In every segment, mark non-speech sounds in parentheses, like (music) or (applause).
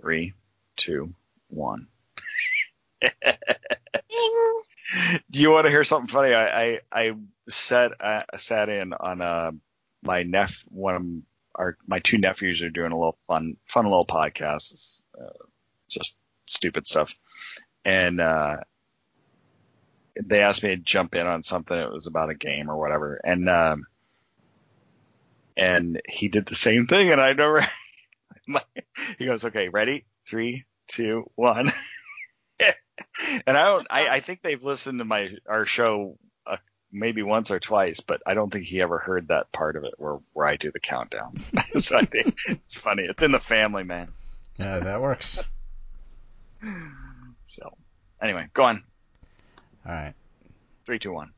Three, two, one. (laughs) Do you want to hear something funny? I I, I sat uh, sat in on uh, my neph one of our my two nephews are doing a little fun fun little podcast. It's uh, just stupid stuff, and uh, they asked me to jump in on something. It was about a game or whatever, and um, and he did the same thing, and I never. (laughs) (laughs) he goes, okay, ready, three, two, one. (laughs) and I don't. I, I think they've listened to my our show uh, maybe once or twice, but I don't think he ever heard that part of it where where I do the countdown. (laughs) so I think it's funny. It's in the family, man. Yeah, that works. So, anyway, go on. All right. Three, two, one.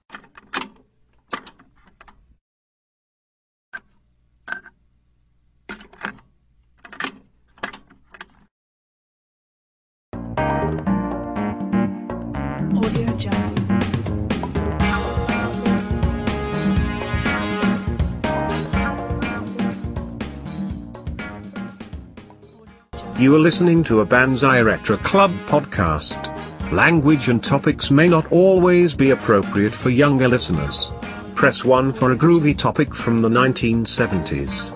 You are listening to a Banzai Retro Club podcast. Language and topics may not always be appropriate for younger listeners. Press 1 for a groovy topic from the 1970s.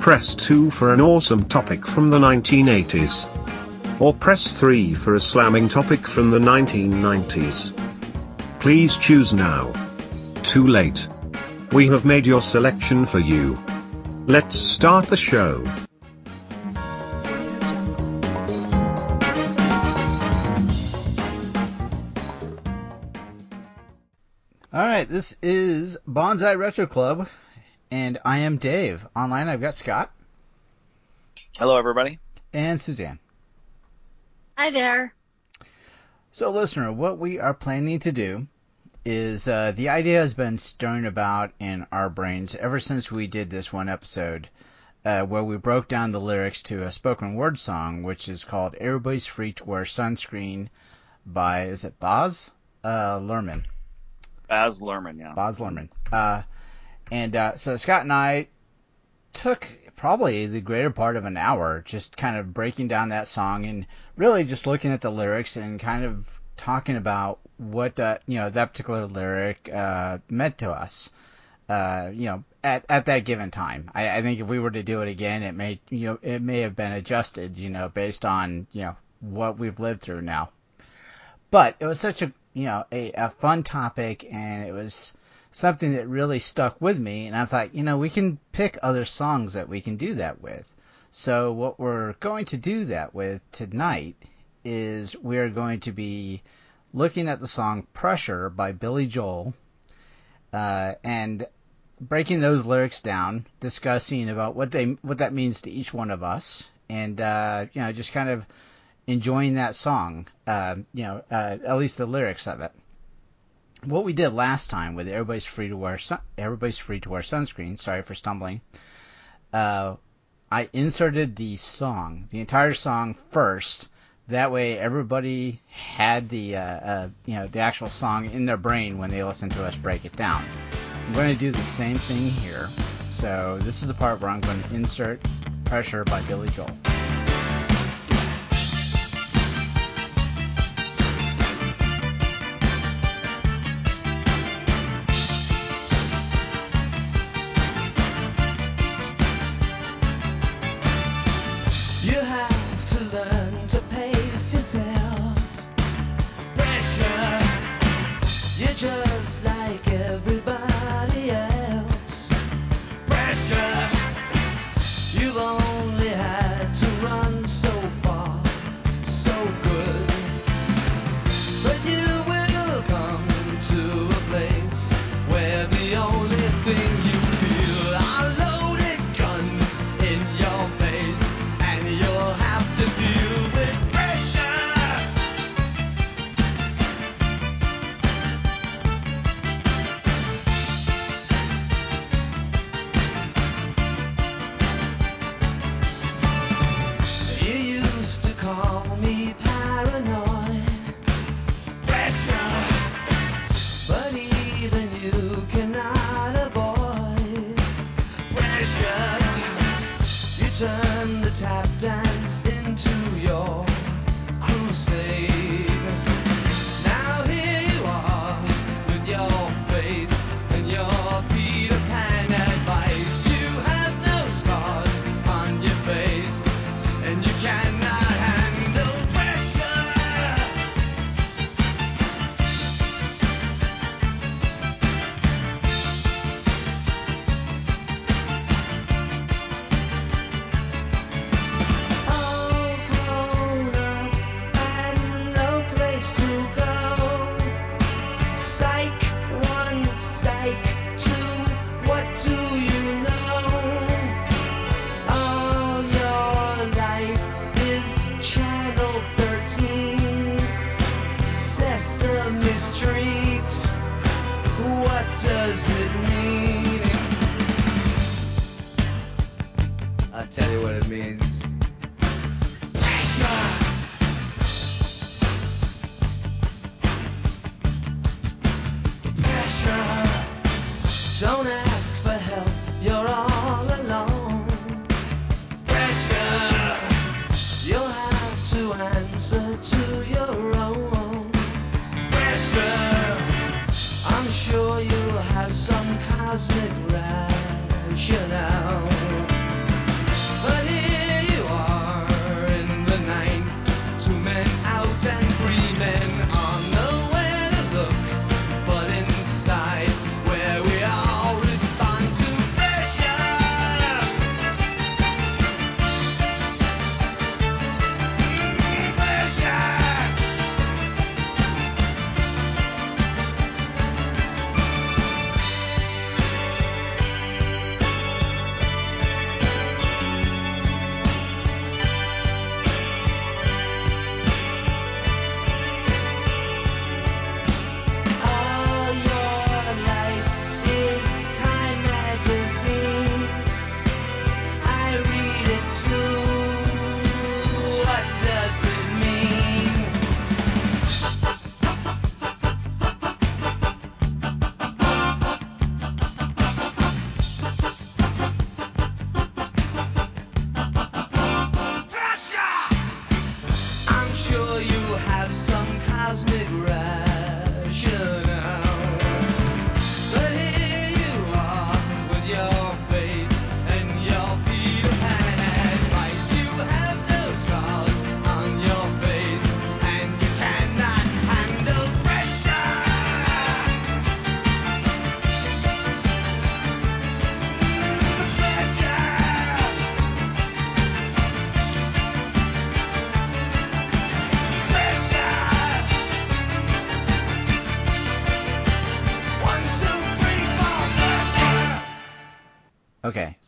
Press 2 for an awesome topic from the 1980s. Or press 3 for a slamming topic from the 1990s. Please choose now. Too late. We have made your selection for you. Let's start the show. Right, this is Bonsai Retro Club, and I am Dave. Online, I've got Scott Hello, everybody. and Suzanne. Hi there. So, listener, what we are planning to do is uh, the idea has been stirring about in our brains ever since we did this one episode uh, where we broke down the lyrics to a spoken word song, which is called "Everybody's Free to Wear Sunscreen" by is it Boz uh, Luhrmann? Baz Luhrmann, yeah. Boz Luhrmann. Uh, and uh, so Scott and I took probably the greater part of an hour just kind of breaking down that song and really just looking at the lyrics and kind of talking about what uh, you know that particular lyric uh, meant to us. Uh, you know, at, at that given time, I, I think if we were to do it again, it may you know it may have been adjusted, you know, based on you know what we've lived through now. But it was such a you know a, a fun topic, and it was something that really stuck with me. And I thought, you know, we can pick other songs that we can do that with. So what we're going to do that with tonight is we're going to be looking at the song "Pressure" by Billy Joel, uh, and breaking those lyrics down, discussing about what they what that means to each one of us, and uh, you know, just kind of enjoying that song, uh, you know, uh, at least the lyrics of it. What we did last time with everybody's free to wear sun- everybody's free to wear sunscreen. Sorry for stumbling. Uh, I inserted the song, the entire song first. That way, everybody had the uh, uh, you know the actual song in their brain when they listen to us break it down. I'm going to do the same thing here. So this is the part where I'm going to insert "Pressure" by Billy Joel.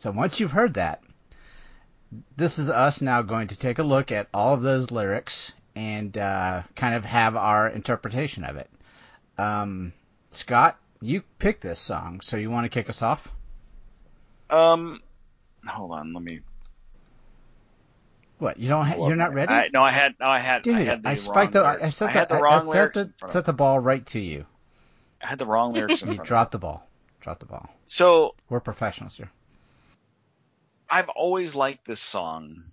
So once you've heard that, this is us now going to take a look at all of those lyrics and uh, kind of have our interpretation of it. Um, Scott, you picked this song, so you want to kick us off? Um, hold on, let me. What you don't? Ha- you're not ready, I, no, I had, no, I had, dude. I had the I wrong spiked the. I set I the. had the I- I wrong set the in front of set the ball right to you. I had the wrong lyrics You front of me. dropped the ball. Drop the ball. So We're professionals here. I've always liked this song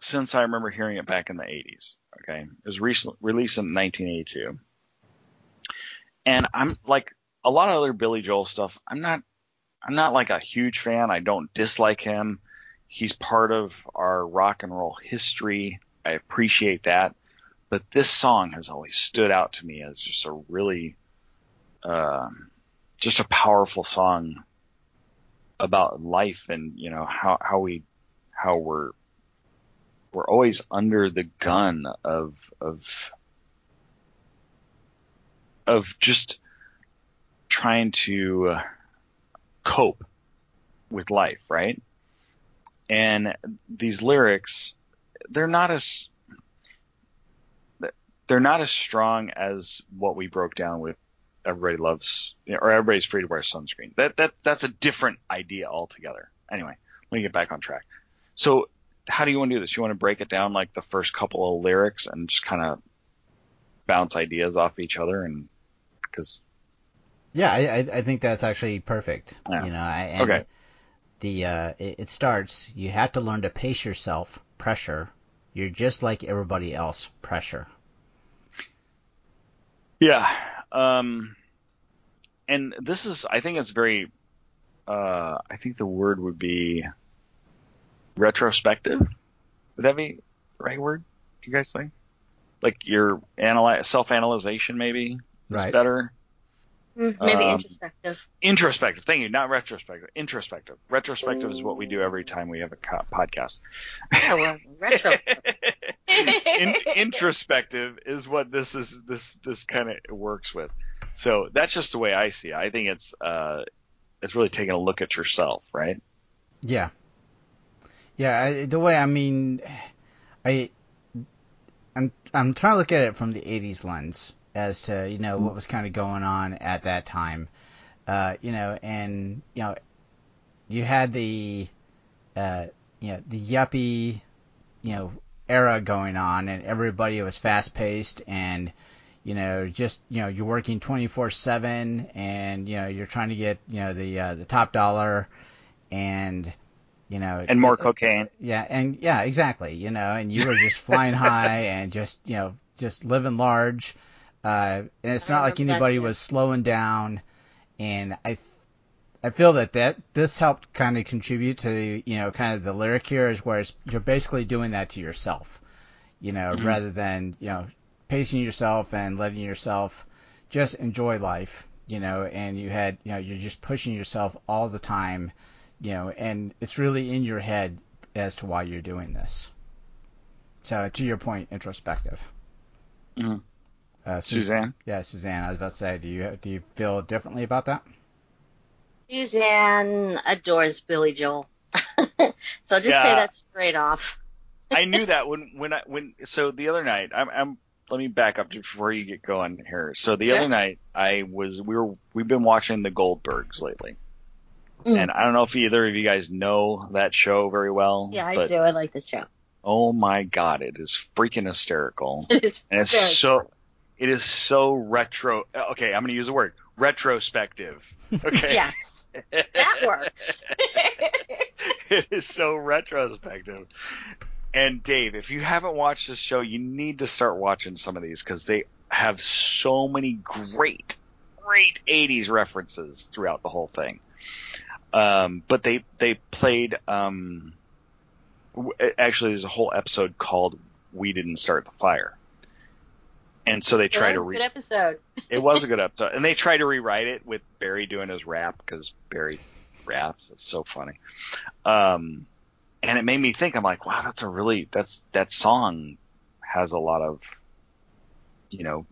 since I remember hearing it back in the 80s. Okay. It was released in 1982. And I'm like a lot of other Billy Joel stuff. I'm not, I'm not like a huge fan. I don't dislike him. He's part of our rock and roll history. I appreciate that. But this song has always stood out to me as just a really, um, just a powerful song about life and you know how how we how we're we're always under the gun of of of just trying to uh, cope with life, right? And these lyrics, they're not as they're not as strong as what we broke down with everybody loves or everybody's free to wear sunscreen. That that that's a different idea altogether. Anyway, let me get back on track. So, how do you want to do this? You want to break it down like the first couple of lyrics and just kind of bounce ideas off each other and because Yeah, I, I think that's actually perfect. Yeah. You know, I, and Okay. The uh, it, it starts. You have to learn to pace yourself. Pressure. You're just like everybody else. Pressure. Yeah. Um, and this is, I think it's very, uh, I think the word would be retrospective. Would that be the right word? Do you guys think? Like your analyze, self-analyzation maybe is Right. better. Mm, Maybe Um, introspective. Introspective. Thank you. Not retrospective. Introspective. Retrospective is what we do every time we have a co- podcast. Oh, well, retro. (laughs) in, introspective is what this is this this kind of works with so that's just the way i see it i think it's uh it's really taking a look at yourself right Yeah. Yeah, I, the way I mean, I, I'm I'm trying to look at it from the '80s lens as to you know what was kind of going on at that time, uh, you know, and you know, you had the, uh, you know, the yuppie, you know, era going on, and everybody was fast paced and. You know, just you know, you're working 24/7, and you know, you're trying to get you know the uh, the top dollar, and you know, and more cocaine yeah, and yeah, exactly. You know, and you were just flying high and just you know just living large. Uh, and it's not like anybody was slowing down. And I, th- I feel that that this helped kind of contribute to you know kind of the lyric here is where it's, you're basically doing that to yourself. You know, Mhm. rather than you know pacing yourself and letting yourself just enjoy life. You know, and you had you know you're just pushing yourself all the time you know, and it's really in your head as to why you're doing this. So to your point, introspective. Mhm. Uh, Sus- suzanne Yeah, Suzanne. I was about to say, do you do you feel differently about that? Suzanne adores Billy Joel. (laughs) so I'll just Yeah. say that straight off. (laughs) i knew that when when i when so the other night i'm i'm let me back up just before you get going here so the Sure. other night i was we were we've been watching the goldbergs lately Mm. and i don't know if either of you guys know that show very well Yeah, I but do. I like the show. oh my god it is freaking hysterical It is And it's so it is so retro. Okay, I'm going to use a word. Retrospective. (laughs) Okay. Yes, that works. (laughs) it is so retrospective. And Dave, if you haven't watched this show, you need to start watching some of these because they have so many great, great 80s references throughout the whole thing. Um, but they they played. Um, actually, there's a whole episode called "We Didn't Start the Fire," and so they try That to was a re- good episode. (laughs) it was a good episode, and they try to rewrite it with Barry doing his rap because Barry raps. It's so funny. Um, and it made me think. I'm like, wow, that's a really that's that song has a lot of, you know,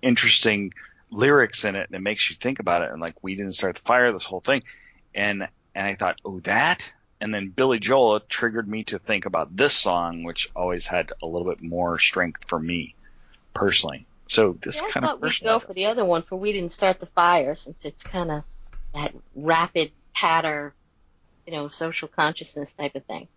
interesting lyrics in it, and it makes you think about it. And like, we didn't start the fire. This whole thing, and and I thought, oh, that. And then Billy Joel triggered me to think about this song, which always had a little bit more strength for me personally. So this Yeah, I kind thought of we'd go for the other one for We Didn't Start the Fire since it's kind of that rapid patter, you know, social consciousness type of thing.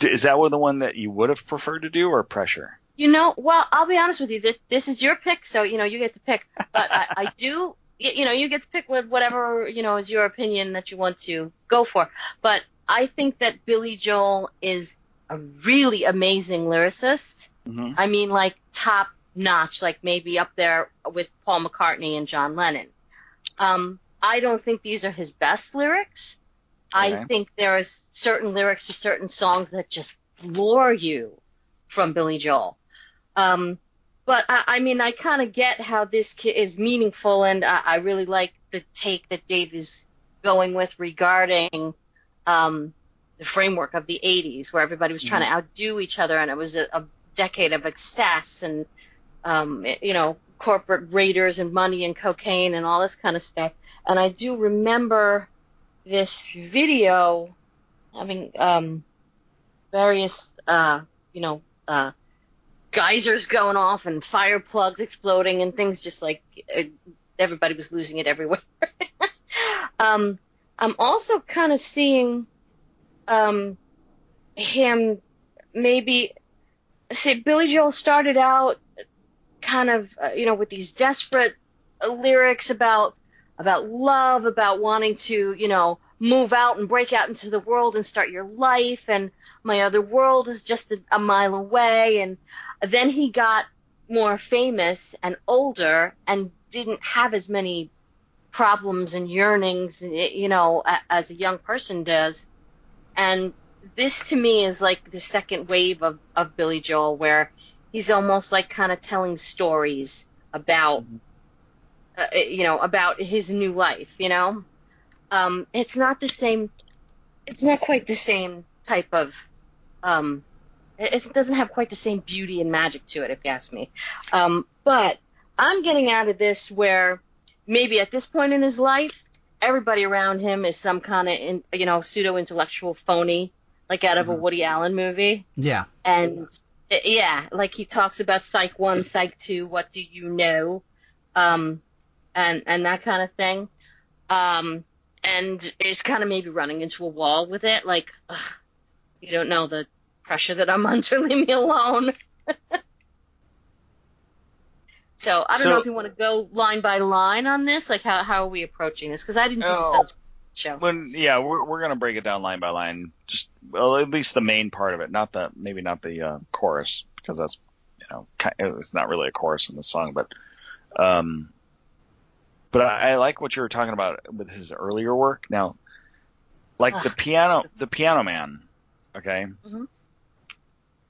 Is that the one that you would have preferred to do, or Pressure? You know, well, I'll be honest with you. This, this is your pick, so you know you get to pick. But I, I do, you know, you get to pick with whatever you know is your opinion that you want to go for. But I think that Billy Joel is a really amazing lyricist. Mm-hmm. I mean, like top notch, like maybe up there with Paul McCartney and John Lennon. Um, I don't think these are his best lyrics. I think there are certain lyrics to certain songs that just floor you from Billy Joel. Um, but I, I mean, I kind of get how this ki- is meaningful, and I, I really like the take that Dave is going with regarding um, the framework of the 80s, where everybody was trying to outdo each other, and it was a, a decade of excess and, um, you know, corporate raiders and money and cocaine and all this kind of stuff. And I do remember this video having um, various, uh, you know, uh, geysers going off and fire plugs exploding and things just like uh, everybody was losing it everywhere. (laughs) um, I'm also kind of seeing um, him maybe say Billy Joel started out kind of uh, you know with these desperate uh, lyrics about about love, about wanting to you know move out and break out into the world and start your life, and my other world is just a, a mile away, and then he got more famous and older and didn't have as many problems and yearnings, you know, as a young person does. And this to me is like the second wave of, of Billy Joel, where he's almost like kind of telling stories about, uh, you know, about his new life, you know? Um, it's not the same, it's not quite the same type of, um, it it doesn't have quite the same beauty and magic to it, if you ask me. Um, but I'm getting out of this where maybe at this point in his life, everybody around him is some kind of, in, you know, pseudo intellectual phony, like out of a Mhm. Woody Allen movie. Yeah. And yeah, like he talks about Psych 1, Psych 2, what do you know? Um, and, and that kind of thing. Um, and it's kind of maybe running into a wall with it. Like, ugh, you don't know the pressure that I'm (laughs) under. Leave me alone. (laughs) so I don't So- know if you want to go line by line on this. Like, how, how are we approaching this? Because I didn't do the Oh. Show. When yeah, we're we're gonna break it down line by line. Just well, at least the main part of it, not the maybe not the uh, chorus because that's you know it's not really a chorus in the song, but um, but I, I like what you were talking about with his earlier work. Now, like the piano, the Piano Man, okay. Mhm.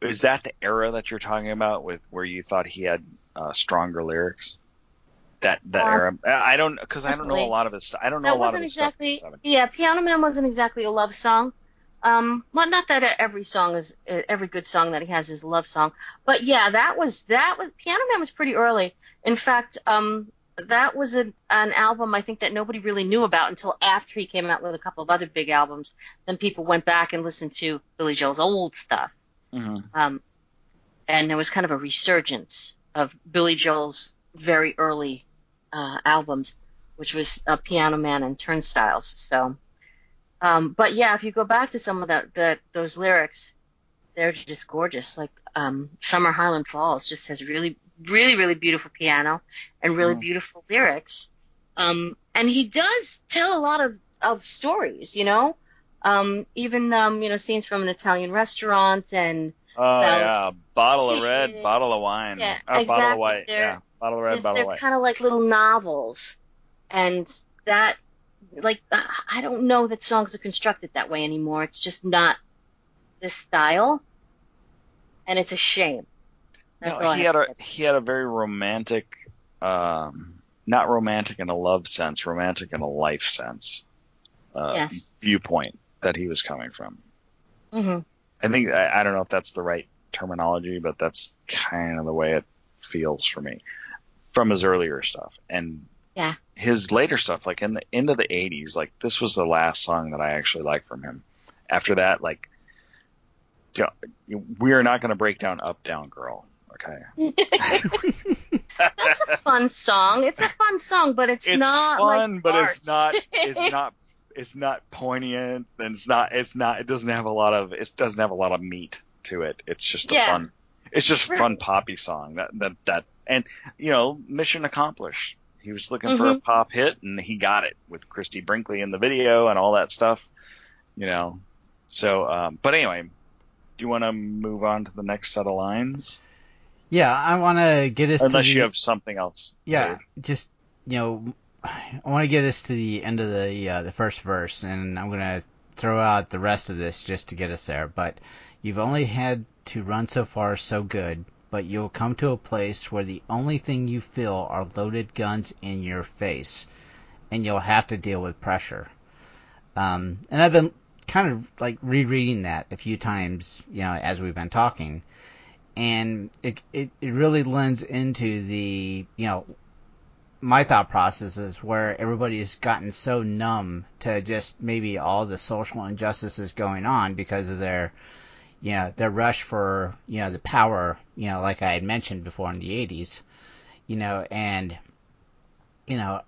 Is that the era that you're talking about with where you thought he had uh, stronger lyrics? That that Um, era. I don't because I don't know a lot of his. I don't know that a lot of wasn't his stuff. exactly yeah piano man wasn't exactly a love song um well not that every song is every good song that he has is a love song but yeah that was that was piano man was pretty early in fact um that was a, an album i think that nobody really knew about until after he came out with a couple of other big albums then people went back and listened to billy joel's old stuff Mhm. um and there was kind of a resurgence of billy joel's very early uh, albums which was uh, Piano Man and Turnstiles. So, um, but yeah, if you go back to some of that, the those lyrics, they're just gorgeous. Like um, Summer Highland Falls just has really, really, really beautiful piano and really Mhm. beautiful lyrics. Um, and he does tell a lot of, of stories, you know. Um, even um, you know scenes from an Italian restaurant and Oh Well, yeah, bottle of red, bottle of wine, Yeah, or bottle of white. They're- yeah, bottle of red, they're, bottle white. kind of like little novels, and that, like, uh, I don't know that songs are constructed that way anymore. It's just not this style, and it's a shame. That's No, he had a he had a very romantic, um, not romantic in a love sense, romantic in a life sense, uh, Yes. viewpoint that he was coming from. Mhm. I think I, I don't know if that's the right terminology, but that's kind of the way it feels for me from his earlier stuff. And Yeah. his later stuff, like in the end of the '80s, like this was the last song that I actually liked from him. After that, like, we are not going to break down "Uptown Girl." Okay. (laughs) That's a fun song. It's a fun song, but it's, it's not fun, like but art. it's not. (laughs) It's not. It's not poignant, and it's not. It's not. It doesn't have a lot of. It doesn't have a lot of meat to it. It's just a Yeah. fun. It's just a fun poppy song. That that that. And you know, mission accomplished. He was looking for a pop hit, and he got it with Christie Brinkley in the video and all that stuff. You know. So, um, but anyway, do you want to move on to the next set of lines? Yeah, I want to get us Unless to the, you have something else. yeah, just you know, I want to get us to the end of the uh, the first verse, and I'm gonna throw out the rest of this just to get us there. But you've only had to run so far, so good. But you'll come to a place where the only thing you feel are loaded guns in your face, and you'll have to deal with pressure. Um, and I've been kind of like rereading that a few times, you know, as we've been talking and it, it, it really lends into the you know my thought processes where everybody's gotten so numb to just maybe all the social injustices going on because of their you know their rush for you know the power you know like I had mentioned before in the 80s you know and you know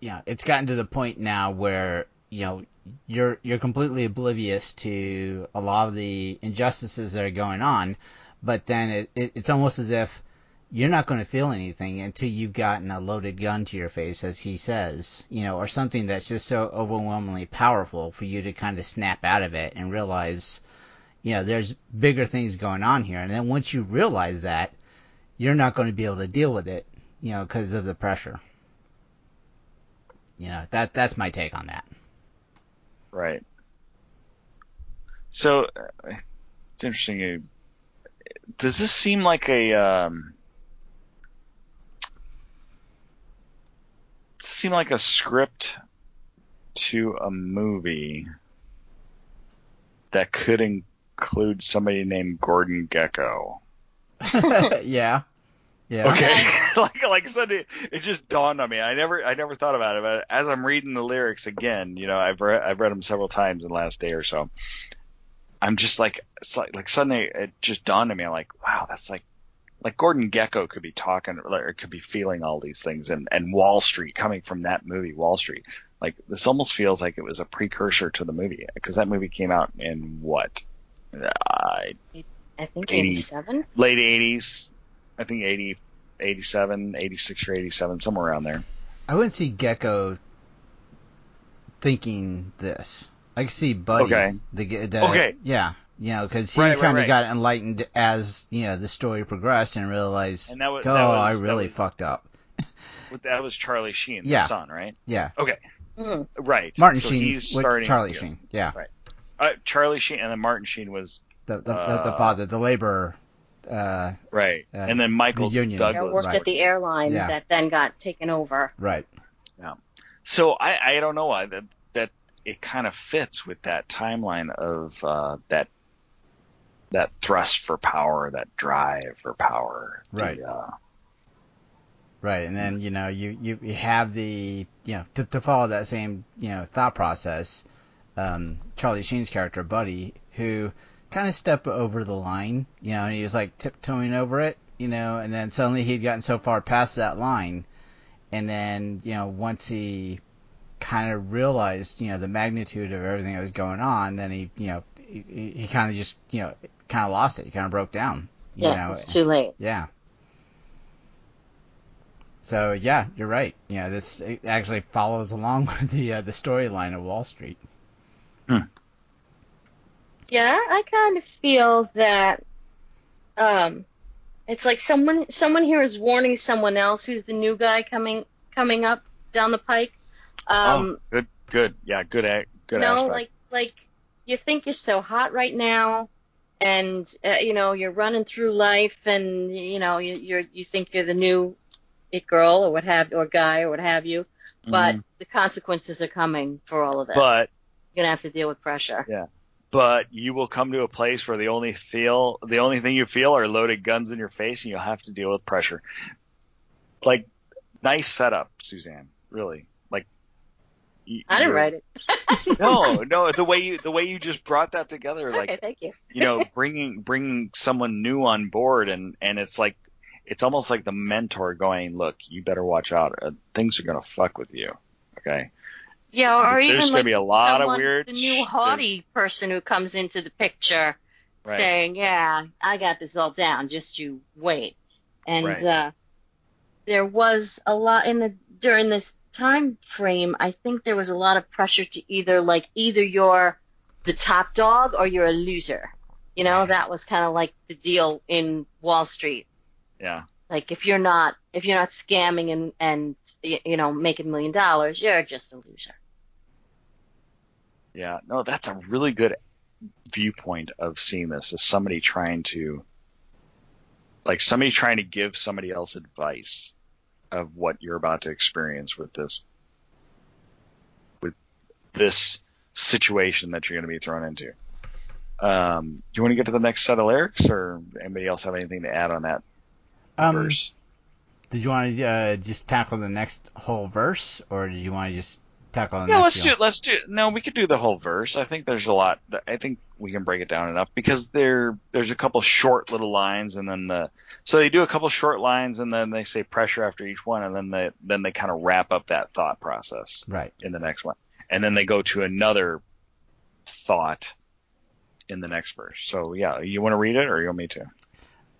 you know it's gotten to the point now where you know you're you're completely oblivious to a lot of the injustices that are going on but then it, it it's almost as if you're not going to feel anything until you've gotten a loaded gun to your face, as he says, you know, or something that's just so overwhelmingly powerful for you to kind of snap out of it and realize, you know, there's bigger things going on here. And then once you realize that, you're not going to be able to deal with it, you know, because of the pressure. You know, that that's my take on that. Right. So uh, it's interesting. Does this seem like a um, seem like a script to a movie that could include somebody named Gordon Gekko? (laughs) (laughs) yeah. Yeah. Okay, (laughs) like like suddenly it just dawned on me. I never I never thought about it, but as I'm reading the lyrics again, you know, I've read I've read them several times in the last day or so. I'm just like like like suddenly it just dawned on me. I'm like, wow, that's like like Gordon Gekko could be talking or could be feeling all these things, and and Wall Street coming from that movie, Wall Street. Like this almost feels like it was a precursor to the movie because that movie came out in what uh, I think 80. 87. late 80s. I think 80, 87, 86 or 87, somewhere around there. I wouldn't see Gekko thinking this. I could see Buddy. Okay. The, the, Okay. Yeah. You know, because he Right, right, kind of right. got enlightened as you know the story progressed and realized, And that was oh, that was, I that really was- fucked up. (laughs) That was Charlie Sheen, the Yeah. son, right? Yeah. Okay, Mhm. right. Martin so Sheen he's with starting Charlie. Sheen. Yeah. Uh, Charlie Sheen, and then Martin Sheen was The the, the, the Uh, father, the laborer. Uh, right, Uh, and then Michael the Union. I Douglas. worked right. at the airline Yeah. that then got taken over. right. Yeah. So I, I don't know why that that it kind of fits with that timeline of uh, that that thrust for power, that drive for power. the, Right. uh, Right, and then you know you, you, you have the you know to, to follow that same you know thought process, um, Charlie Sheen's character Buddy, who kind of stepped over the line, you know, and he was like tiptoeing over it, you know, and then suddenly he'd gotten so far past that line, and then you know once he kind of realized you know the magnitude of everything that was going on, then he you know he, he- he kind of just you know kind of lost it, he kind of broke down, you Yeah, know, it's too late. yeah. So yeah, you're right. You know, this actually follows along (laughs) with the uh, the storyline of Wall Street. Yeah, I kind of feel that um it's like someone someone here is warning someone else who's the new guy coming coming up down the pike. Um oh, good, good, yeah, good, act, good know, aspect. like like you think you're so hot right now and uh, you know, you're running through life and you know, you you're you think you're the new it girl or what have or guy or what have you, but Mhm. the consequences are coming for all of this. but you're going to have to deal with pressure. Yeah. But you will come to a place where the only feel the only thing you feel are loaded guns in your face and you'll have to deal with pressure like nice setup suzanne really. Like I didn't write it. (laughs) no, no. The way you the way you just brought that together, like okay, thank you. you know, bringing bringing someone new on board, and and it's like it's almost like the mentor going, look, you better watch out. Uh, things are gonna fuck with you. Okay. Yeah, or There's even gonna like be a lot of someone, weird the new haughty person who comes into the picture Right. saying, "Yeah, I got this all down. Just you wait." And Right. uh, there was a lot in the during this time frame. I think there was a lot of pressure to either like either you're the top dog or you're a loser. You know, that was kind of like the deal in Wall Street. Yeah. Like if you're not if you're not scamming and and you know making a million dollars, you're just a loser. Yeah, no, that's a really good viewpoint of seeing this as somebody trying to, like somebody trying to give somebody else advice of what you're about to experience with this, with this situation that you're going to be thrown into. Um, do you want to get to the next set of lyrics, or anybody else have anything to add on that Um, verse? did you want to uh, just tackle the next whole verse, or did you want to just tackle the Yeah, next? let's few? do let's do no, we could do the whole verse. I think there's a lot I think we can break it down enough because there there's a couple short little lines and then the so they do a couple short lines and then they say pressure after each one and then they then they kind of wrap up that thought process Right. in the next one. And then they go to another thought in the next verse. So yeah, you want to read it or you want me to?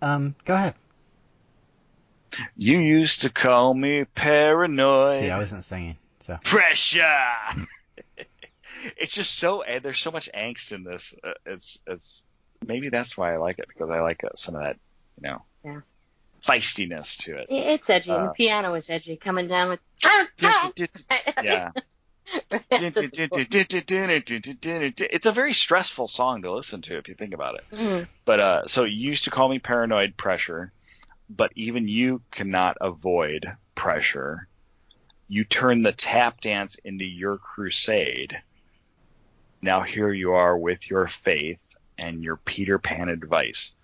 Um, go ahead. You used to call me paranoid. See, I wasn't singing, so pressure. (laughs) it's just so eh, there's so much angst in this. Uh, it's it's maybe that's why I like it because I like uh, some of that you know Yeah. feistiness to it. It- It's edgy, Uh, the piano is edgy, coming down with. (laughs) yeah. it's a very stressful song to listen to if you think about it. Mhm. But uh, so you used to call me paranoid pressure, but even you cannot avoid pressure. You turn the tap dance into your crusade. Now here you are with your faith and your Peter Pan advice.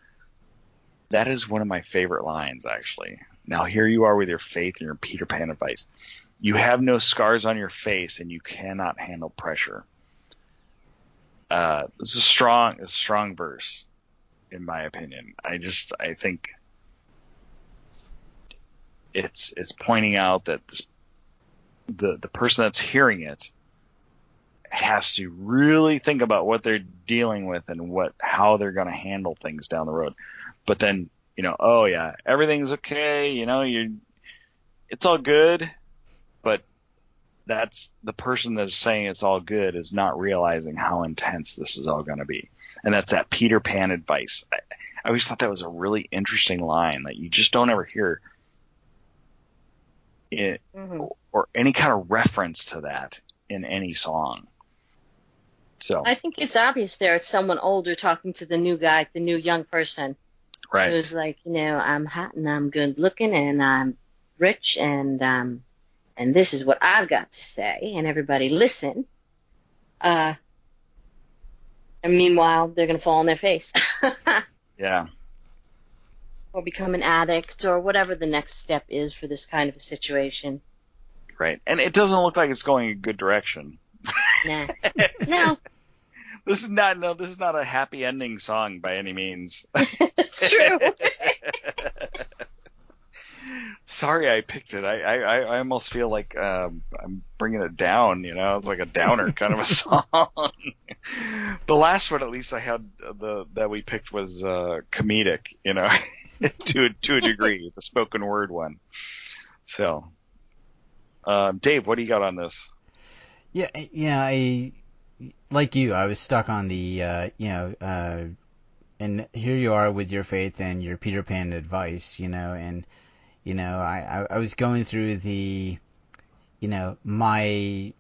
That is one of my favorite lines, actually. Now here you are with your faith and your Peter Pan advice. You have no scars on your face and you cannot handle pressure. Uh, this is a strong, a strong verse in my opinion. I just I think it's it's pointing out that this, the the person that's hearing it has to really think about what they're dealing with and what how they're going to handle things down the road. But then, you know, oh yeah, everything's okay, you know, you it's all good, but that's the person that's saying it's all good is not realizing how intense this is all going to be. And that's that Peter Pan advice. I, I always thought that was a really interesting line that you just don't ever hear in, Mhm. or any kind of reference to that in any song. So, I think it's obvious there. It's someone older talking to the new guy, the new young person, right. who's like, you know, I'm hot and I'm good looking and I'm rich and um and this is what I've got to say and everybody listen. Uh and meanwhile they're gonna fall on their face. (laughs) Yeah. Or become an addict or whatever the next step is for this kind of a situation. Right. And it doesn't look like it's going a good direction. Nah. (laughs) No, This is not no. This is not a happy ending song by any means. (laughs) it's true. (laughs) Sorry, I picked it. I I, I almost feel like um, I'm bringing it down. You know, it's like a downer kind of a (laughs) song. the last one, at least, I had uh, the that we picked was uh, comedic. You know, (laughs) to to a degree, the spoken word one. So, um, Dave, what do you got on this? Yeah, know, I like you. I was stuck on the, uh, you know, uh, and here you are with your faith and your Peter Pan advice, you know, and you know, I, I, I was going through the, you know, my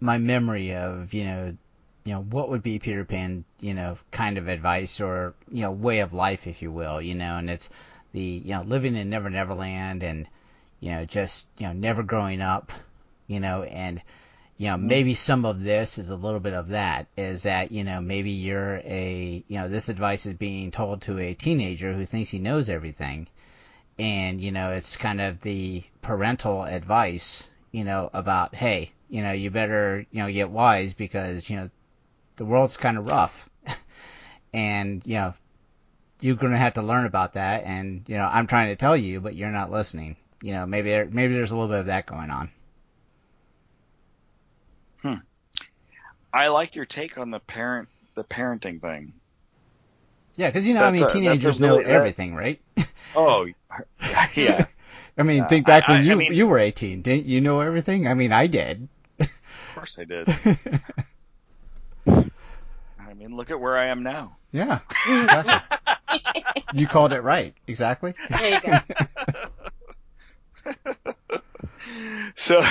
my memory of, you know, you know, what would be Peter Pan, you know, kind of advice or you know, way of life, if you will, you know, and it's the, you know, living in Never Never Land and, you know, just you know, never growing up, you know, and you know, maybe some of this is a little bit of that. Is that you know maybe you're a you know this advice is being told to a teenager who thinks he knows everything, and you know it's kind of the parental advice, you know, about hey, you know, you better you know get wise because you know the world's kind of rough, (laughs) and you know you're going to have to learn about that. And you know, I'm trying to tell you, but you're not listening. You know, maybe there, maybe there's a little bit of that going on. hmm I like your take on the parent the parenting thing. Yeah, because you know, I mean, a- teenagers know really- that- everything, right? (laughs) Oh, (laughs) yeah. I mean, Yeah, think back I- when I- you I mean- you were 18, didn't you know everything? I mean, I did. Of course I did. (laughs) I mean, look at where I am now. yeah, exactly. you called it right, exactly. There you go. so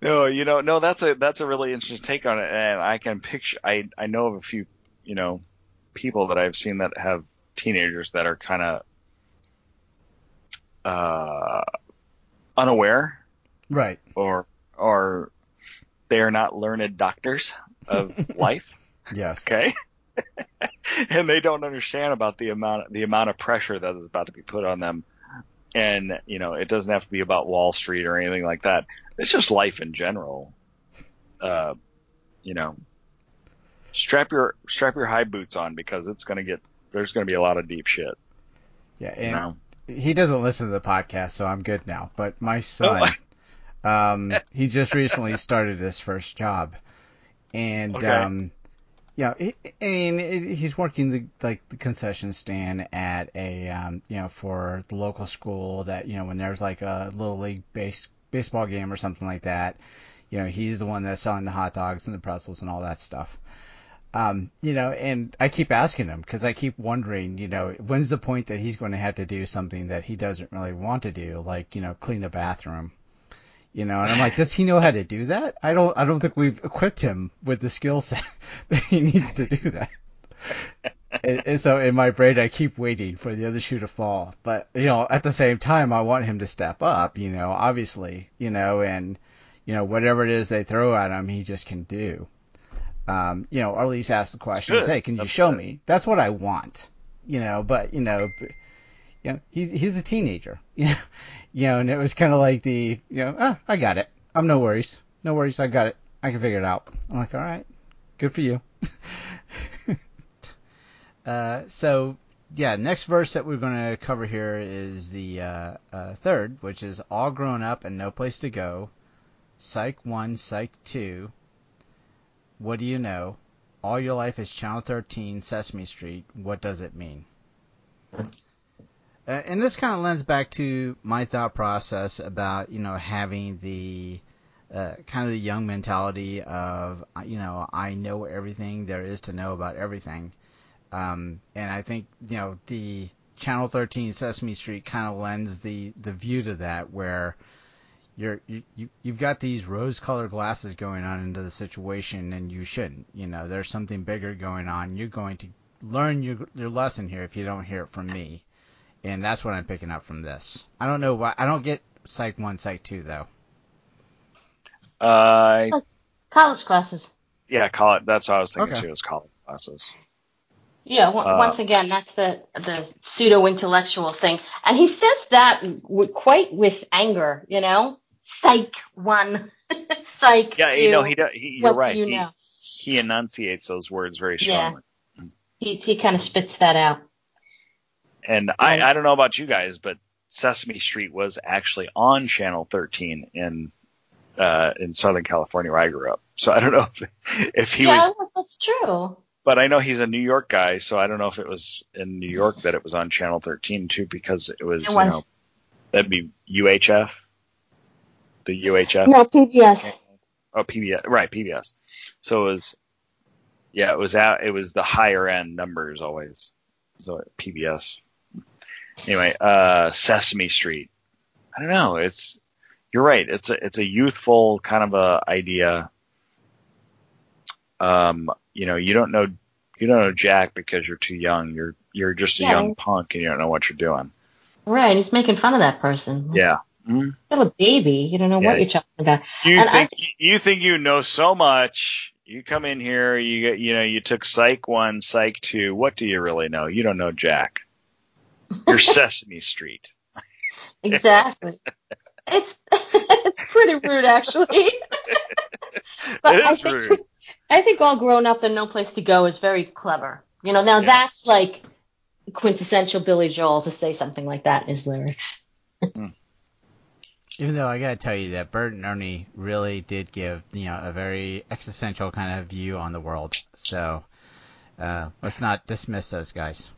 no you know no that's a that's a really interesting take on it and i can picture i i know of a few you know people that i've seen that have teenagers that are kind of uh unaware. Right. or or they're not learned doctors of (laughs) life. Yes. okay? (laughs) And they don't understand about the amount the amount of pressure that is about to be put on them. And you know it doesn't have to be about wall street or anything like that. It's just life in general uh you know strap your strap your high boots on because it's to get there's going to be a lot of deep shit Yeah, you and know he doesn't listen to the podcast, so I'm good now. But my son, (laughs) um, he just recently started his first job, and Okay. um, yeah, he, I mean, he's working the like the concession stand at a um, you know, for the local school that you know when there's like a little league base baseball game or something like that, you know, he's the one that's selling the hot dogs and the pretzels and all that stuff. Um, you know, and I keep asking him because I keep wondering, you know, when's the point that he's going to have to do something that he doesn't really want to do, like you know, clean a bathroom. You know, and I'm like, (laughs) does he know how to do that? I don't, I don't think we've equipped him with the skill set (laughs) that he needs to do that. (laughs) and, and so in my brain, I keep waiting for the other shoe to fall. But you know, at the same time, I want him to step up. You know, obviously, you know, and you know, whatever it is they throw at him, he just can do. Um, you know, or at least ask the questions. Good. Hey, can you That's show good. me? That's what I want. You know, but you know, you know, he's he's a teenager. You (laughs) know, you know, and it was kind of like the, you know, ah, I got it. I'm no worries, no worries. I got it. I can figure it out. I'm like, all right, good for you. (laughs) uh, so yeah, next verse that we're going to cover here is the uh, uh, third, which is all grown up and no place to go. Psych one, Psych two. What do you know? All your life is Channel 13, Sesame Street. What does it mean? Uh, and this kind of lends back to my thought process about you know having the uh, kind of the young mentality of uh, you know I know everything there is to know about everything, um, and I think you know the Channel 13 Sesame Street kind of lends the the view to that where you're you, you you've got these rose-colored glasses going on into the situation and you shouldn't you know there's something bigger going on you're going to learn your your lesson here if you don't hear it from me and that's what I'm picking up from this. I don't know why I don't get Psych One, Psych Two though. uh College classes. yeah college that's what i was thinking Okay. too is college classes Yeah, w- Uh, once again, that's the the pseudo intellectual thing, and he says that w- quite with anger. You know, psych one, (laughs) psych yeah two. you know he, does, he you're right you he, know? he enunciates those words very strongly. Yeah. He he kind of spits that out. And Right. I, I don't know about you guys, but Sesame Street was actually on Channel 13 in uh, in Southern California where I grew up. So I don't know if, if he yeah, was, that's true. but I know he's a New York guy, so I don't know if it was in New York that it was on Channel 13 too, because it was, It you was. know, that'd be UHF, the UHF. No, PBS. Oh, PBS, right, PBS. So it was, yeah, it was out, it was the higher end numbers always. So PBS. Anyway, uh, Sesame Street. I don't know. It's, you're right. It's a, it's a youthful kind of a idea. Um, you know, you don't know, you don't know Jack because you're too young. You're, you're just a Yeah. young punk and you don't know what you're doing. Right, he's making fun of that person. Yeah. Mhm. Still a baby. You don't know what you're talking about. You And I- think you think you know so much. You come in here, you get you know, you took Psych one, Psych two. What do you really know? You don't know Jack. You're (laughs) Sesame Street. Exactly. it's (laughs) it's pretty rude, actually. (laughs) but It I think, rude. I think all grown up and no place to go is very clever. You know, now Yeah. that's like quintessential Billy Joel to say something like that in his lyrics. Even though I gotta tell you that Bert and Ernie really did give you know a very existential kind of view on the world. So uh, let's not dismiss those guys.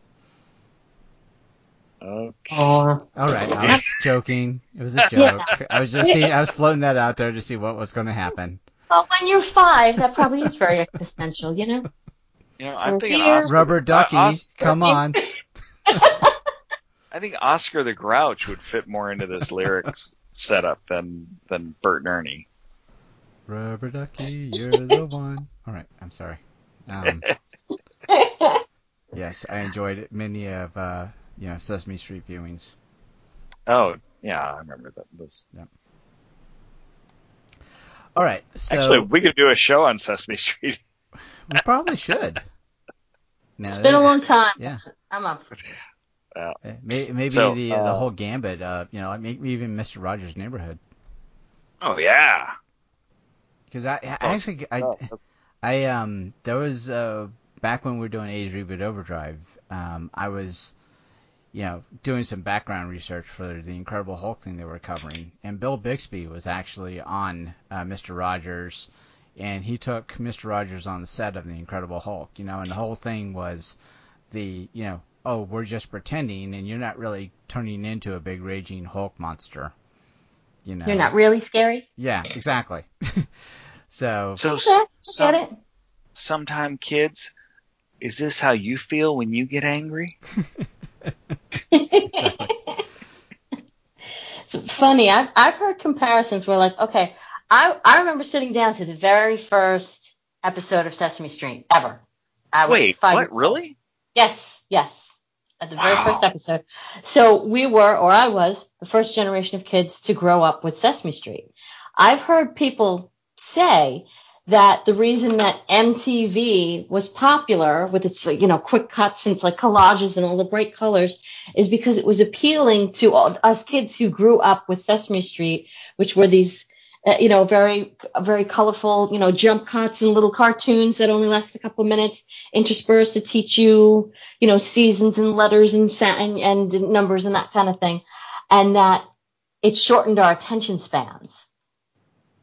Okay. All right, I was (laughs) joking. It was a joke. I was just seeing, I was floating that out there to see what was going to happen. well, when you're five, that probably is very existential, you know. You know, I'm We're thinking. here. Os- Rubber ducky, Os- come on. (laughs) I think Oscar the Grouch would fit more into this lyrics setup than than Bert and Ernie. Rubber ducky, you're the (laughs) one. All right, I'm sorry. Um, (laughs) yes, I enjoyed many of uh, you know Sesame Street viewings. Oh, yeah, I remember that. This. All right, so Actually, we could do a show on Sesame Street. we probably should. (laughs) No, It's been a long time. Yeah. I'm up. Yeah. Eh, Maybe So, the the uh, whole gambit. Uh, you know, maybe even Mr. Rogers' Neighborhood. Oh yeah. Because I, I actually I, I um there was uh back when we were doing Age Reboot Overdrive, um I was you know doing some background research for the Incredible Hulk thing they were covering, and Bill Bixby was actually on uh, Mr. Rogers, and he took Mr. Rogers on the set of the Incredible Hulk, you know, and the whole thing was the you know oh we're just pretending, and you're not really turning into a big raging Hulk monster. You know. You're not really scary. Yeah, exactly. (laughs) so So, Okay, some, get it. sometime kids, is this how you feel when you get angry? (laughs) (laughs) It's funny. I've I've heard comparisons where like, okay, I I remember sitting down to the very first episode of Sesame Street ever. I was Wait, five what? Really? Yes, yes. At the very Wow. first episode. So we were, or I was, the first generation of kids to grow up with Sesame Street. I've heard people say that the reason that MTV was popular with its, you know, quick cuts and its like collages and all the bright colors is because it was appealing to all, us kids who grew up with Sesame Street, which were these, you know, very, very colorful, you know, jump cuts and little cartoons that only last a couple of minutes interspersed to teach you, you know, seasons and letters and, and, and numbers and that kind of thing. And that it shortened our attention spans.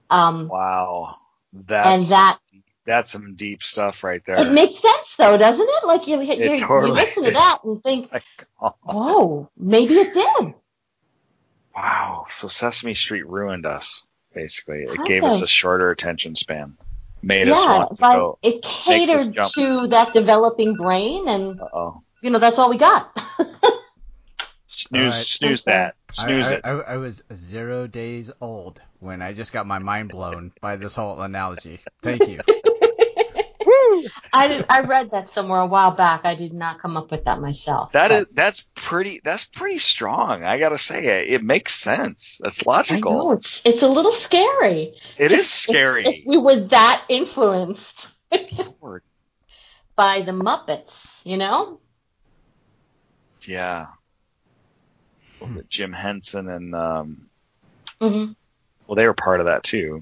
Um, Wow. That's and that that's some deep stuff right there. it makes sense though, doesn't it? Like you, you, you totally listen to (laughs) that and think, oh, whoa, maybe it did. wow. So Sesame Street ruined us. Basically, it Kind gave us a shorter attention span. Made us want to but go. it catered to that developing brain, and Uh oh. you know that's all we got. (laughs) Snooze, All right. snooze that. Snooze I, it. I, I, I was zero days old when I just got my mind blown by this whole analogy. Thank you. (laughs) (laughs) I did, I read that somewhere a while back. I did not come up with that myself. That but is that's pretty that's pretty strong. I gotta say it. It makes sense. That's logical. know it's it's a little scary. It is If- scary. If, we were that influenced (laughs) by the Muppets, you know? Yeah. Jim Henson and um hmm well they were part of that too.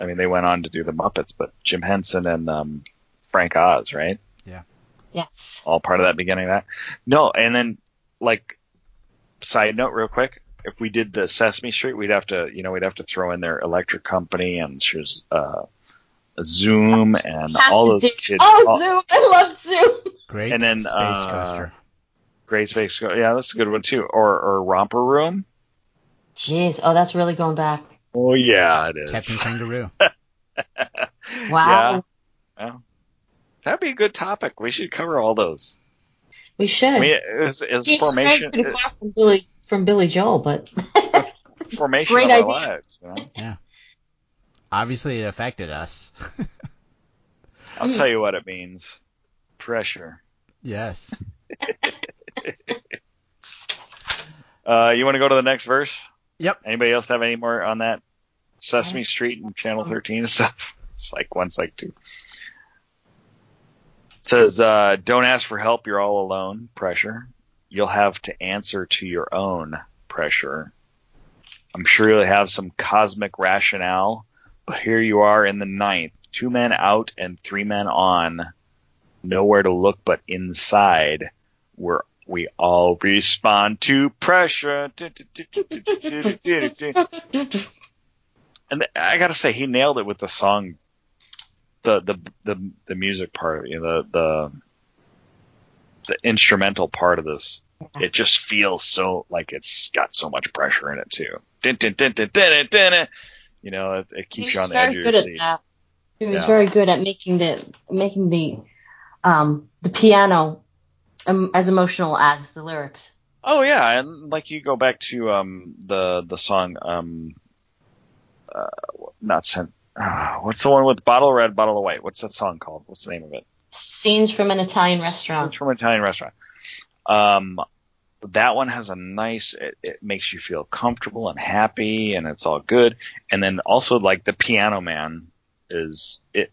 I mean they went on to do the Muppets, but Jim Henson and um Frank Oz, right? Yeah. Yes. All part of that beginning of that. No, and then like side note real quick, if we did the Sesame Street, we'd have to you know, we'd have to throw in their electric company and she's uh Zoom and all to those do- kids. Oh, all- Zoom! I love Zoom. Great And then, space uh, coaster. Great Space coaster. Yeah, that's a good one too. Or or Romper Room. Jeez, oh, that's really going back. Oh yeah, it is. Captain Kangaroo. (laughs) Wow. Yeah. yeah. That'd be a good topic. We should cover all those. We should. I mean, it was, it formation, pretty far from Billy from Billy Joel, but (laughs) formation Great of our idea. lives. You know? Obviously, it affected us. (laughs) I'll tell you what it means. Pressure. yes. (laughs) Uh, you want to go to the next verse? Yep. Anybody else have any more on that? Sesame Street and Channel 13 and stuff. Psych one, Psych two. Says, uh, don't ask for help. You're all alone. Pressure. You'll have to answer to your own pressure. I'm sure you'll have some cosmic rationale, but here you are in the ninth, two men out and three men on, nowhere to look but inside, where we all respond to pressure. And I gotta say, he nailed it with the song, the the the, the music part, you know, the the the instrumental part of this. It just feels so like it's got so much pressure in it too. Dun, dun, dun, dun, dun, dun, dun, dun. You know, it, it keeps you on the edge very of good your at seat. that. He was Yeah. very good at making the making the um the piano um, as emotional as the lyrics. Oh yeah, and like you go back to um the the song um uh not sent uh, what's the one with bottle of red, bottle of white? What's that song called? What's the name of it? Scenes from an Italian restaurant. It's from an Italian restaurant. Um, that one has a nice. It, it makes you feel comfortable and happy, and it's all good. And then also like the Piano Man is it.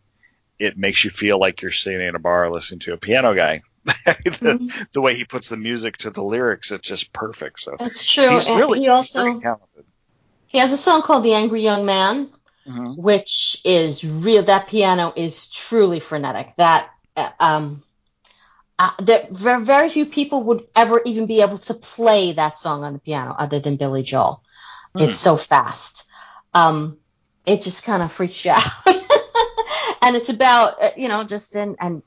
It makes you feel like you're sitting in a bar listening to a piano guy. (laughs) the, the way he puts the music to the lyrics, it's just perfect. So That's true. he's And really he also he has a song called "The Angry Young Man," Mhm. which is real. That piano is truly frenetic. That uh, um, uh, there very, very few people would ever even be able to play that song on the piano other than Billy Joel. Hmm. It's so fast. Um, it just kind of freaks you (laughs) out. and it's about uh, you know just an an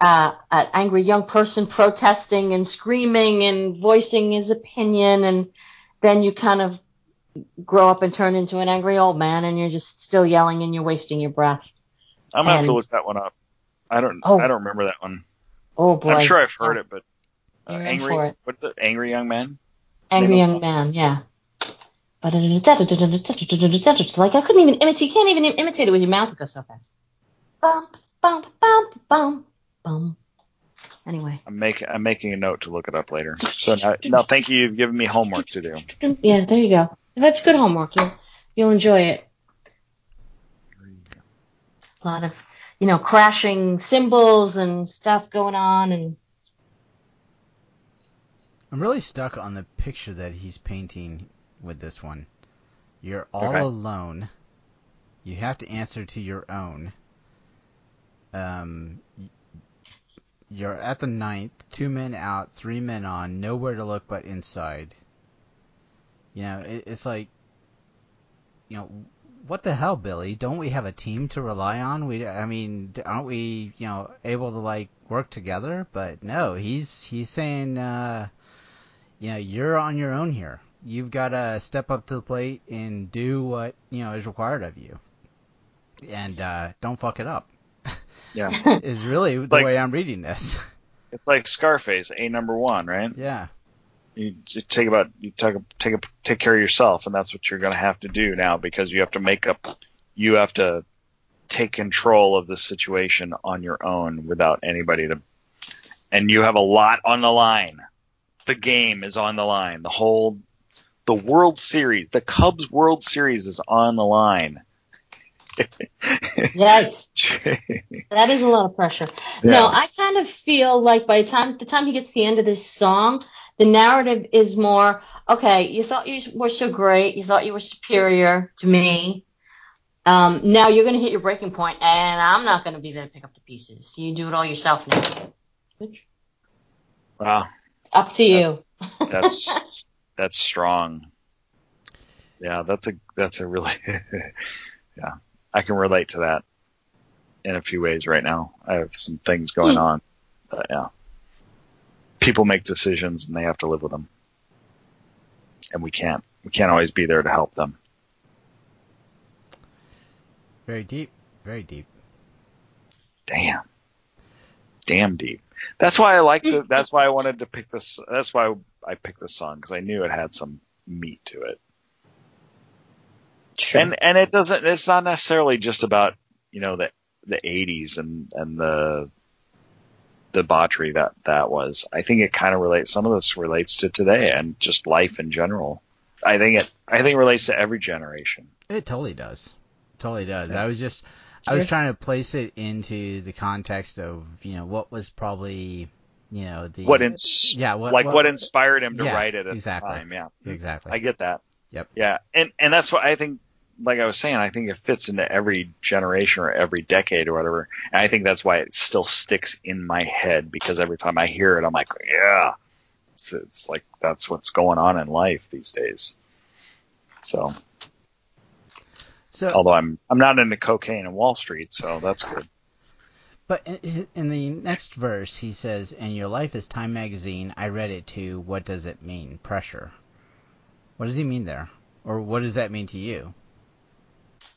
uh, an angry young person protesting and screaming and voicing his opinion, and then you kind of grow up and turn into an angry old man, and you're just still yelling and you're wasting your breath. I'm gonna have to look that one up. I don't. Oh. I don't remember that one. Oh boy! I'm sure I've heard it, but uh, angry. it. What's the angry young man? Angry young man, yeah. Like I couldn't even imitate. You can't even imitate it with your mouth. It goes so fast. Bum bum bum bum bum. Anyway. I'm making. I'm making a note to look it up later. So now, now thank you. You've given me homework to do. Yeah, there you go. That's good homework. You'll you'll enjoy it. A lot of you know crashing cymbals and stuff going on, and I'm really stuck on the picture that he's painting with this one. You're all Okay. alone. You have to answer to your own. Um, you're at the ninth, two men out, three men on, nowhere to look but inside. You know, it, it's like, you know, what the hell, Billy? Don't we have a team to rely on? We, I mean, aren't we, you know, able to like work together? But no, he's he's saying, uh, you know, you're on your own here. You've got to step up to the plate and do what you know is required of you, and uh, don't fuck it up. Yeah. (laughs) Is really the Like- way I'm reading this. It's like Scarface, a number one, right? yeah. You take about you take take take care of yourself, and that's what you're going to have to do now because you have to make up. You have to take control of the situation on your own without anybody to. And you have a lot on the line. The game is on the line. The whole, the World Series, the Cubs World Series is on the line. yikes, (laughs) that is a lot of pressure. No, I kind of feel like by the time the time he gets to the end of this song, the narrative is more okay. You thought you were so great. You thought you were superior to me. Um, now you're going to hit your breaking point, and I'm not going to be there to pick up the pieces. You do it all yourself now. Wow. It's up to you. that's (laughs) that's strong. Yeah, that's a that's a really (laughs) yeah. I can relate to that in a few ways right now. I have some things going Hmm. on. But yeah. People make decisions and they have to live with them. And we can't we can't always be there to help them. Very deep. Very deep. Damn. Damn deep. That's why I like the that's why I wanted to pick this that's why I picked this song because I knew it had some meat to it. Sure. And and it doesn't. It's not necessarily just about you know the the 80s and and the debauchery that that was. I think it kind of relates. Some of this relates to today and just life in general. I think it. I think it relates to every generation. It totally does. Totally does. Yeah. I was just I was trying to place it into the context of, you know, what was probably, you know, the What ins- Yeah, what- like what- what inspired him to Yeah, write it at exactly. the time. Yeah, Exactly. I get that. Yep. Yeah, and and that's what I think. Like I was saying, I think it fits into every generation or every decade or whatever. And I think that's why it still sticks in my head because every time I hear it, I'm like, yeah, it's, it's like that's what's going on in life these days. So, So, although I'm I'm not into cocaine and Wall Street, so that's good. but in, the next verse, he says, "And your life is Time Magazine. I read it too. What does it mean? Pressure. What does he mean there, or what does that mean to you?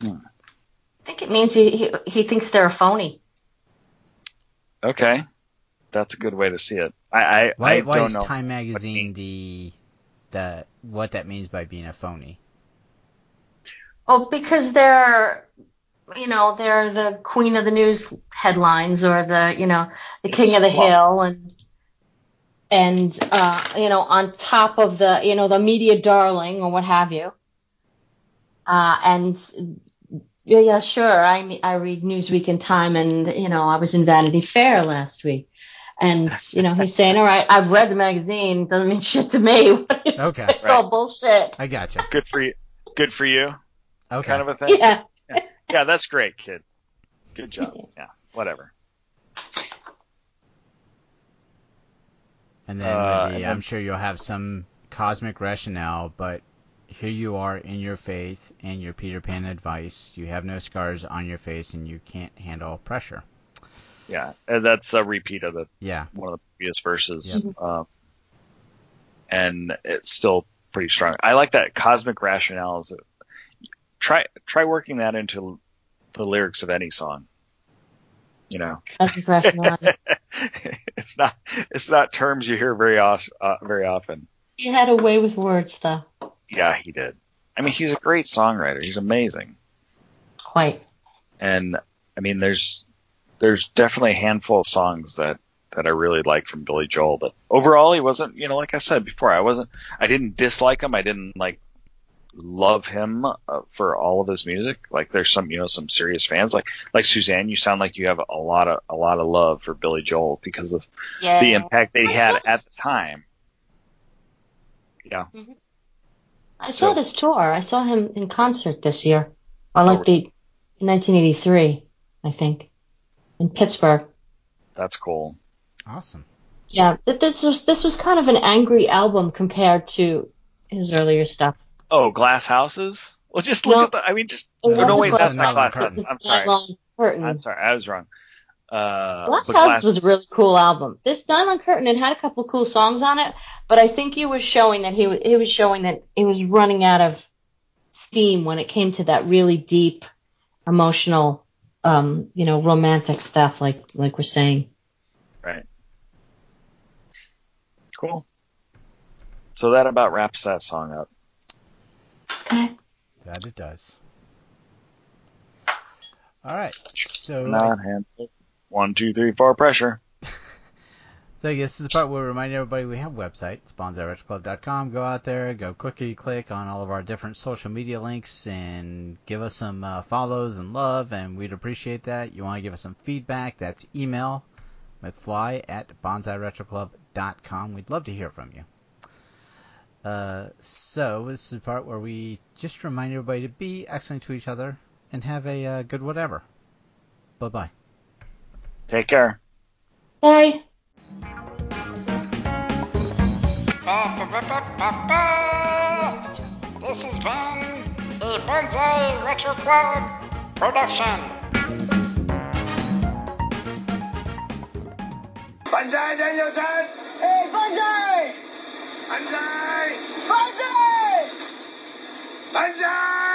I think it means he, he he thinks they're a phony. Okay, that's a good way to see it. I I, Why, I why don't is. Time Magazine the the what that means by being a phony? Oh, because they're, you know, they're the queen of the news headlines or the, you know, the king It's of the fluff. hill and and uh, you know, on top of the, you know, the media darling or what have you. Uh, and yeah, yeah, sure. I mean, I read Newsweek and Time, and you know, I was in Vanity Fair last week, and you know, he's saying, "All right, I've read the magazine. Doesn't mean (laughs) shit to me. (laughs) it's, Okay. it's Right. all bullshit." I got gotcha. Good for you. Good for you. Okay. Kind of a thing. Yeah. Yeah, that's great, kid. Good job. Yeah, whatever. And then Uh, Wendy, and I'm sure you'll have some cosmic rationale, but here you are in your faith and your Peter Pan advice. You have no scars on your face and you can't handle pressure. Yeah, and that's a repeat of the Yeah. one of the previous verses, um, and it's still pretty strong. I like that cosmic rationale. Is try try working that into the lyrics of any song. You know, That's impressional. (laughs) it's not it's not terms you hear very os- uh, very often. he had a way with words, though. Yeah, he did. I mean, he's a great songwriter. He's amazing. Quite. and I mean, there's there's definitely a handful of songs that that I really like from Billy Joel, but overall, he wasn't. You know, like I said before, I wasn't. I didn't dislike him. I didn't like love him uh, for all of his music. Like, there's some you know some serious fans like like Suzanne. You sound like you have a lot of a lot of love for Billy Joel because of Yeah. the impact that he had at the time. Yeah, I saw So- this tour. I saw him in concert this year. I like Oh. the in 1983, I think, in Pittsburgh. that's cool. Awesome. Yeah, this was this was kind of an angry album compared to his earlier stuff. Oh, Glass Houses. Well, just look No. at the. I mean, just oh, no, wasn't wait, that's not Nylon Glass Curtain. I'm sorry. Curtain. I'm sorry, I was wrong. Uh, Glass House Glass- was a really cool album. This Nylon Curtain, it had a couple cool songs on it, but I think he was showing that he wa- he was showing that he was running out of steam when it came to that really deep, emotional, um, you know, romantic stuff, like like we're saying. right. Cool. So that about wraps that song up. Okay. That it does. All right. So I Not handful. One, two, three, four, pressure. (laughs) So I guess this is the part where we remind everybody we have a website, BonsaiRetroClub.com. Go out there, go clickety click on all of our different social media links, and give us some uh, follows and love, and we'd appreciate that. You want to give us some feedback? That's email McFly at BonsaiRetroClub.com. We'd love to hear from you. Uh, so this is the part where we just remind everybody to be excellent to each other and have a uh, good whatever. Bye bye. Take care. Bye. This has been a Bonsai Retro Club production. Bonsai Danielson! Hey, Bonsai! Bonsai! Bonsai! Bonsai!